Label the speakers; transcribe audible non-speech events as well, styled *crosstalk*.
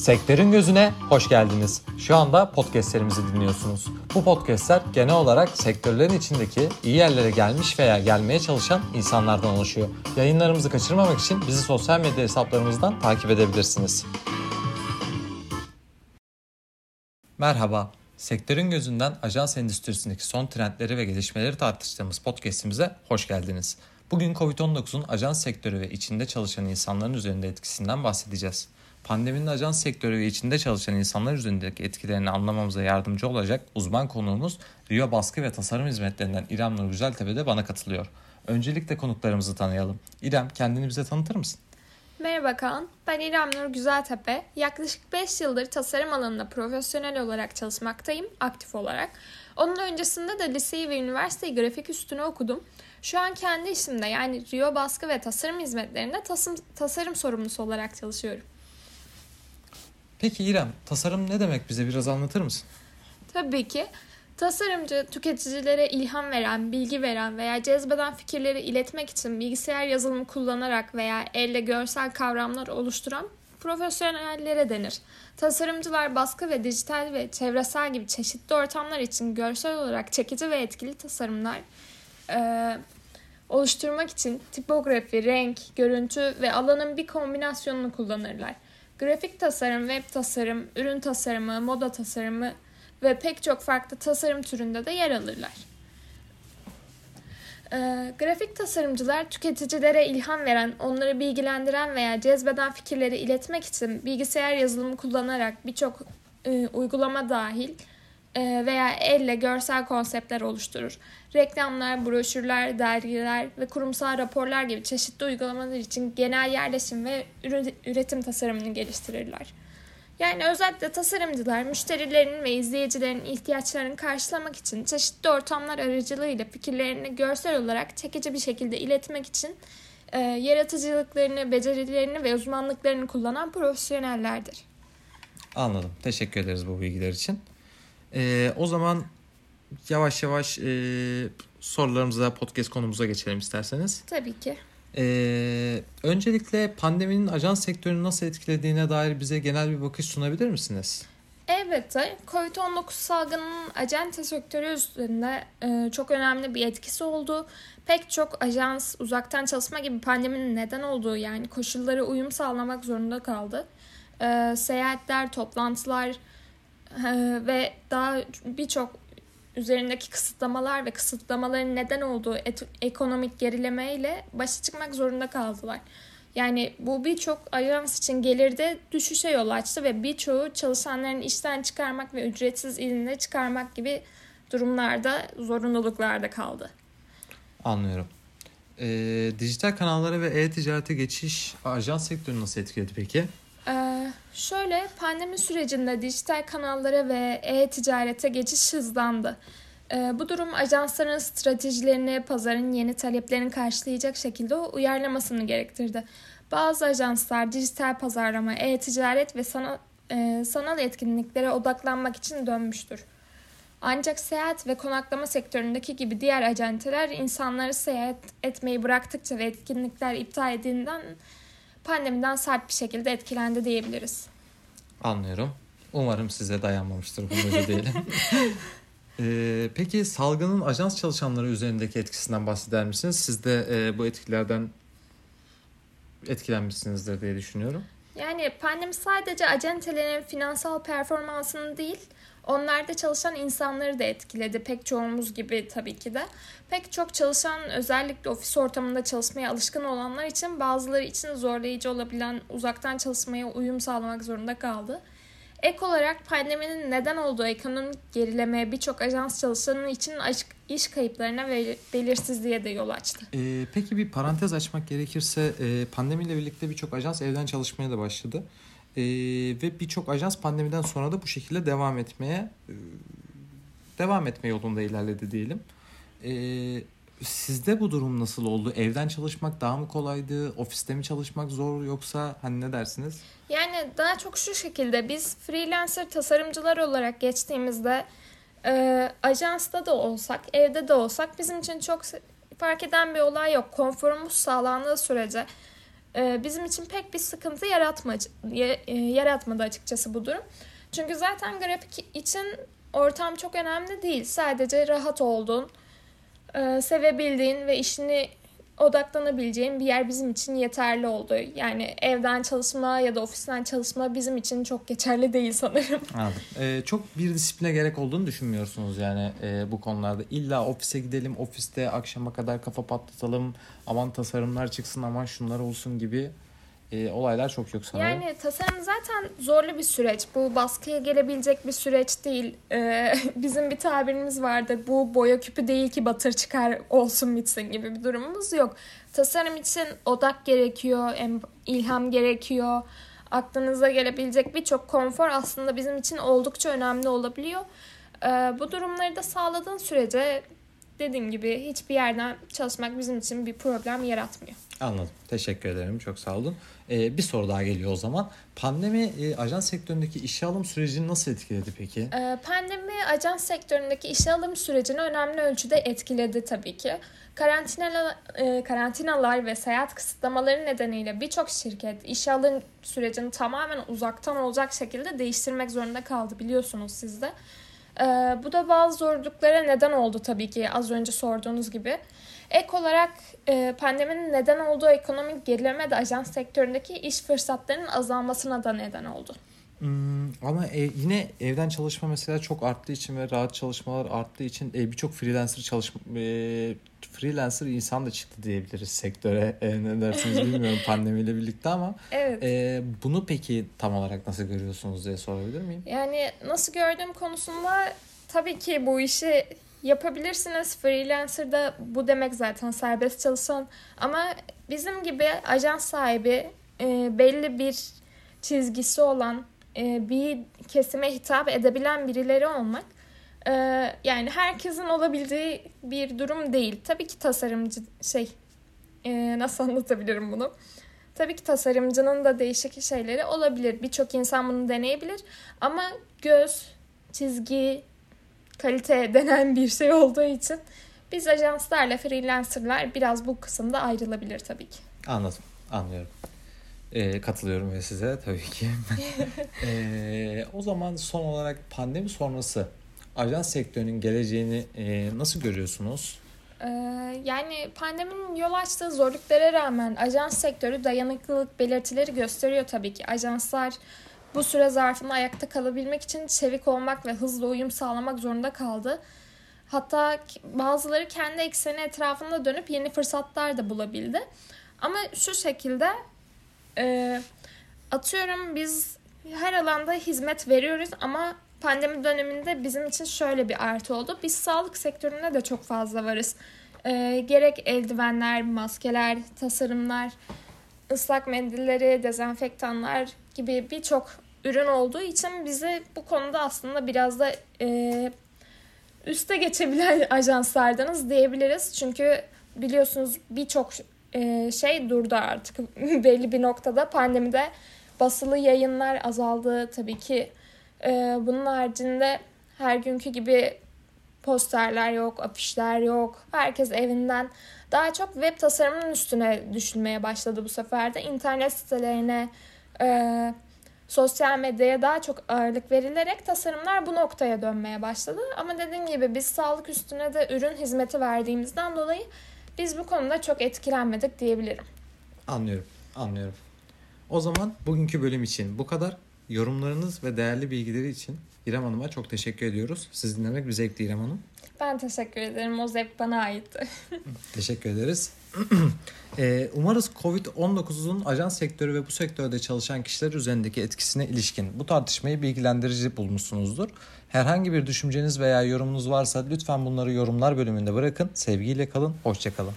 Speaker 1: Sektörün gözüne hoş geldiniz. Şu anda podcastlerimizi dinliyorsunuz. Bu podcastler genel olarak sektörlerin içindeki iyi yerlere gelmiş veya gelmeye çalışan insanlardan oluşuyor. Yayınlarımızı kaçırmamak için bizi sosyal medya hesaplarımızdan takip edebilirsiniz. Merhaba. Sektörün gözünden ajans endüstrisindeki son trendleri ve gelişmeleri tartıştığımız podcastimize hoş geldiniz. Bugün Covid-19'un ajans sektörü ve içinde çalışan insanların üzerinde etkisinden bahsedeceğiz. Pandeminin ajans sektörü ve içinde çalışan insanlar üzerindeki etkilerini anlamamıza yardımcı olacak uzman konuğumuz Rio Baskı ve Tasarım Hizmetlerinden İrem Nur Güzeltepe de bana katılıyor. Öncelikle konuklarımızı tanıyalım. İrem kendini bize tanıtır mısın?
Speaker 2: Merhaba Kaan, ben İrem Nur Güzeltepe. Yaklaşık 5 yıldır tasarım alanında profesyonel olarak çalışmaktayım, aktif olarak. Onun öncesinde de liseyi ve üniversiteyi grafik üstüne okudum. Şu an kendi işimde yani Rio Baskı ve Tasarım Hizmetlerinde tasım, tasarım sorumlusu olarak çalışıyorum.
Speaker 1: Peki İrem, tasarım ne demek bize biraz anlatır mısın?
Speaker 2: Tabii ki. Tasarımcı, tüketicilere ilham veren, bilgi veren veya cezbeden fikirleri iletmek için bilgisayar yazılımı kullanarak veya elle görsel kavramlar oluşturan profesyonellere denir. Tasarımcılar baskı ve dijital ve çevresel gibi çeşitli ortamlar için görsel olarak çekici ve etkili tasarımlar e, oluşturmak için tipografi, renk, görüntü ve alanın bir kombinasyonunu kullanırlar. Grafik tasarım, web tasarım, ürün tasarımı, moda tasarımı ve pek çok farklı tasarım türünde de yer alırlar. E, grafik tasarımcılar tüketicilere ilham veren, onları bilgilendiren veya cezbeden fikirleri iletmek için bilgisayar yazılımı kullanarak birçok e, uygulama dahil veya elle görsel konseptler oluşturur. Reklamlar, broşürler, dergiler ve kurumsal raporlar gibi çeşitli uygulamalar için genel yerleşim ve üretim tasarımını geliştirirler. Yani özellikle tasarımcılar müşterilerin ve izleyicilerin ihtiyaçlarını karşılamak için çeşitli ortamlar aracılığıyla fikirlerini görsel olarak çekici bir şekilde iletmek için e, yaratıcılıklarını, becerilerini ve uzmanlıklarını kullanan profesyonellerdir.
Speaker 1: Anladım. Teşekkür ederiz bu bilgiler için. Ee, o zaman yavaş yavaş e, sorularımıza, podcast konumuza geçelim isterseniz.
Speaker 2: Tabii ki.
Speaker 1: Ee, öncelikle pandeminin ajans sektörünü nasıl etkilediğine dair bize genel bir bakış sunabilir misiniz?
Speaker 2: Elbette. Covid-19 salgının acente sektörü üzerinde e, çok önemli bir etkisi oldu. Pek çok ajans uzaktan çalışma gibi pandeminin neden olduğu yani koşullara uyum sağlamak zorunda kaldı. E, seyahatler, toplantılar e, ve daha birçok üzerindeki kısıtlamalar ve kısıtlamaların neden olduğu et- ekonomik gerilemeyle başa çıkmak zorunda kaldılar. Yani bu birçok ajans için gelirde düşüşe yol açtı ve birçoğu çalışanların işten çıkarmak ve ücretsiz izinde çıkarmak gibi durumlarda zorunluluklarda kaldı.
Speaker 1: Anlıyorum. Ee, dijital kanallara ve e-ticarete geçiş ajans sektörünü nasıl etkiledi peki?
Speaker 2: Şöyle pandemi sürecinde dijital kanallara ve e-ticarete geçiş hızlandı. Ee, bu durum ajansların stratejilerini pazarın yeni taleplerini karşılayacak şekilde uyarlamasını gerektirdi. Bazı ajanslar dijital pazarlama, e-ticaret ve sanal, e, sanal etkinliklere odaklanmak için dönmüştür. Ancak seyahat ve konaklama sektöründeki gibi diğer acenteler insanları seyahat etmeyi bıraktıkça ve etkinlikler iptal edildiğinden pandemiden sert bir şekilde etkilendi diyebiliriz.
Speaker 1: Anlıyorum. Umarım size dayanmamıştır bu böyle diyelim. *laughs* ee, peki salgının ajans çalışanları üzerindeki etkisinden bahseder misiniz? Siz de e, bu etkilerden etkilenmişsinizdir diye düşünüyorum.
Speaker 2: Yani pandemi sadece acentelerin finansal performansını değil, onlarda çalışan insanları da etkiledi. Pek çoğumuz gibi tabii ki de. Pek çok çalışan özellikle ofis ortamında çalışmaya alışkın olanlar için bazıları için zorlayıcı olabilen uzaktan çalışmaya uyum sağlamak zorunda kaldı. Ek olarak pandeminin neden olduğu ekonomik gerilemeye birçok ajans çalışanı için iş kayıplarına ve belirsizliğe de yol açtı.
Speaker 1: Ee, peki bir parantez açmak gerekirse e, pandemiyle birlikte birçok ajans evden çalışmaya da başladı. E, ve birçok ajans pandemiden sonra da bu şekilde devam etmeye e, devam etme yolunda ilerledi diyelim. E, sizde bu durum nasıl oldu? Evden çalışmak daha mı kolaydı? Ofiste mi çalışmak zor yoksa hani ne dersiniz?
Speaker 2: Yani daha çok şu şekilde biz freelancer tasarımcılar olarak geçtiğimizde e, ajansta da olsak, evde de olsak bizim için çok fark eden bir olay yok. Konforumuz sağlandığı sürece bizim için pek bir sıkıntı yaratma, e, yaratmadı açıkçası bu durum. Çünkü zaten grafik için ortam çok önemli değil. Sadece rahat olduğun, e, sevebildiğin ve işini odaklanabileceğim bir yer bizim için yeterli oldu. Yani evden çalışma ya da ofisten çalışma bizim için çok geçerli değil sanırım. *laughs*
Speaker 1: Anladım. Ee, çok bir disipline gerek olduğunu düşünmüyorsunuz yani e, bu konularda. İlla ofise gidelim, ofiste akşama kadar kafa patlatalım, aman tasarımlar çıksın, aman şunlar olsun gibi e, olaylar çok yok sanırım.
Speaker 2: Yani tasarım zaten zorlu bir süreç. Bu baskıya gelebilecek bir süreç değil. Ee, *laughs* bizim bir tabirimiz vardı. Bu boya küpü değil ki batır çıkar olsun bitsin gibi bir durumumuz yok. Tasarım için odak gerekiyor, ilham gerekiyor. Aklınıza gelebilecek birçok konfor aslında bizim için oldukça önemli olabiliyor. Ee, bu durumları da sağladığın sürece dediğim gibi hiçbir yerden çalışmak bizim için bir problem yaratmıyor.
Speaker 1: Anladım. Teşekkür ederim. Çok sağ olun. Ee, bir soru daha geliyor o zaman. Pandemi e, ajans sektöründeki işe alım sürecini nasıl etkiledi peki?
Speaker 2: Ee, pandemi ajans sektöründeki işe alım sürecini önemli ölçüde etkiledi tabii ki. Karantinalar, e, karantinalar ve seyahat kısıtlamaları nedeniyle birçok şirket işe alım sürecini tamamen uzaktan olacak şekilde değiştirmek zorunda kaldı biliyorsunuz siz de. Ee, bu da bazı zorluklara neden oldu tabii ki az önce sorduğunuz gibi. Ek olarak e, pandeminin neden olduğu ekonomik gerileme de ajans sektöründeki iş fırsatlarının azalmasına da neden oldu.
Speaker 1: Hmm, ama e, yine evden çalışma mesela çok arttığı için ve rahat çalışmalar arttığı için e, birçok freelancer çalışma e, freelancer insan da çıktı diyebiliriz sektöre. E, ne dersiniz *laughs* bilmiyorum pandemiyle birlikte ama
Speaker 2: evet.
Speaker 1: e, bunu peki tam olarak nasıl görüyorsunuz diye sorabilir miyim?
Speaker 2: Yani nasıl gördüğüm konusunda tabii ki bu işi yapabilirsiniz. Freelancer da bu demek zaten serbest çalışan. Ama bizim gibi ajans sahibi e, belli bir çizgisi olan e, bir kesime hitap edebilen birileri olmak e, yani herkesin olabildiği bir durum değil. Tabii ki tasarımcı şey e, nasıl anlatabilirim bunu? Tabii ki tasarımcının da değişik şeyleri olabilir. Birçok insan bunu deneyebilir ama göz, çizgi, kalite denen bir şey olduğu için biz ajanslarla freelancerlar biraz bu kısımda ayrılabilir tabii ki.
Speaker 1: Anladım, anlıyorum. Ee, katılıyorum ve size tabii ki. *laughs* ee, o zaman son olarak pandemi sonrası ajans sektörünün geleceğini e, nasıl görüyorsunuz?
Speaker 2: Ee, yani pandeminin yol açtığı zorluklara rağmen ajans sektörü dayanıklılık belirtileri gösteriyor tabii ki. Ajanslar bu süre zarfında ayakta kalabilmek için çevik olmak ve hızlı uyum sağlamak zorunda kaldı. Hatta bazıları kendi ekseni etrafında dönüp yeni fırsatlar da bulabildi. Ama şu şekilde e, atıyorum biz her alanda hizmet veriyoruz ama pandemi döneminde bizim için şöyle bir artı oldu. Biz sağlık sektöründe de çok fazla varız. E, gerek eldivenler, maskeler, tasarımlar, ıslak mendilleri, dezenfektanlar gibi birçok ürün olduğu için bizi bu konuda aslında biraz da e, üste geçebilen *laughs* ajanslardanız diyebiliriz. Çünkü biliyorsunuz birçok e, şey durdu artık *laughs* belli bir noktada pandemide basılı yayınlar azaldı tabii ki. E, bunun haricinde her günkü gibi posterler yok, afişler yok. Herkes evinden daha çok web tasarımının üstüne düşünmeye başladı bu sefer de. İnternet sitelerine, e, sosyal medyaya daha çok ağırlık verilerek tasarımlar bu noktaya dönmeye başladı. Ama dediğim gibi biz sağlık üstüne de ürün hizmeti verdiğimizden dolayı biz bu konuda çok etkilenmedik diyebilirim.
Speaker 1: Anlıyorum, anlıyorum. O zaman bugünkü bölüm için bu kadar. Yorumlarınız ve değerli bilgileri için İrem Hanım'a çok teşekkür ediyoruz. Siz dinlemek bir zevkti İrem Hanım.
Speaker 2: Ben teşekkür ederim. O zevk bana aitti. *laughs*
Speaker 1: teşekkür ederiz. *clears throat* Umarız Covid-19'un ajans sektörü ve bu sektörde çalışan kişiler üzerindeki etkisine ilişkin bu tartışmayı bilgilendirici bulmuşsunuzdur. Herhangi bir düşünceniz veya yorumunuz varsa lütfen bunları yorumlar bölümünde bırakın. Sevgiyle kalın, hoşçakalın.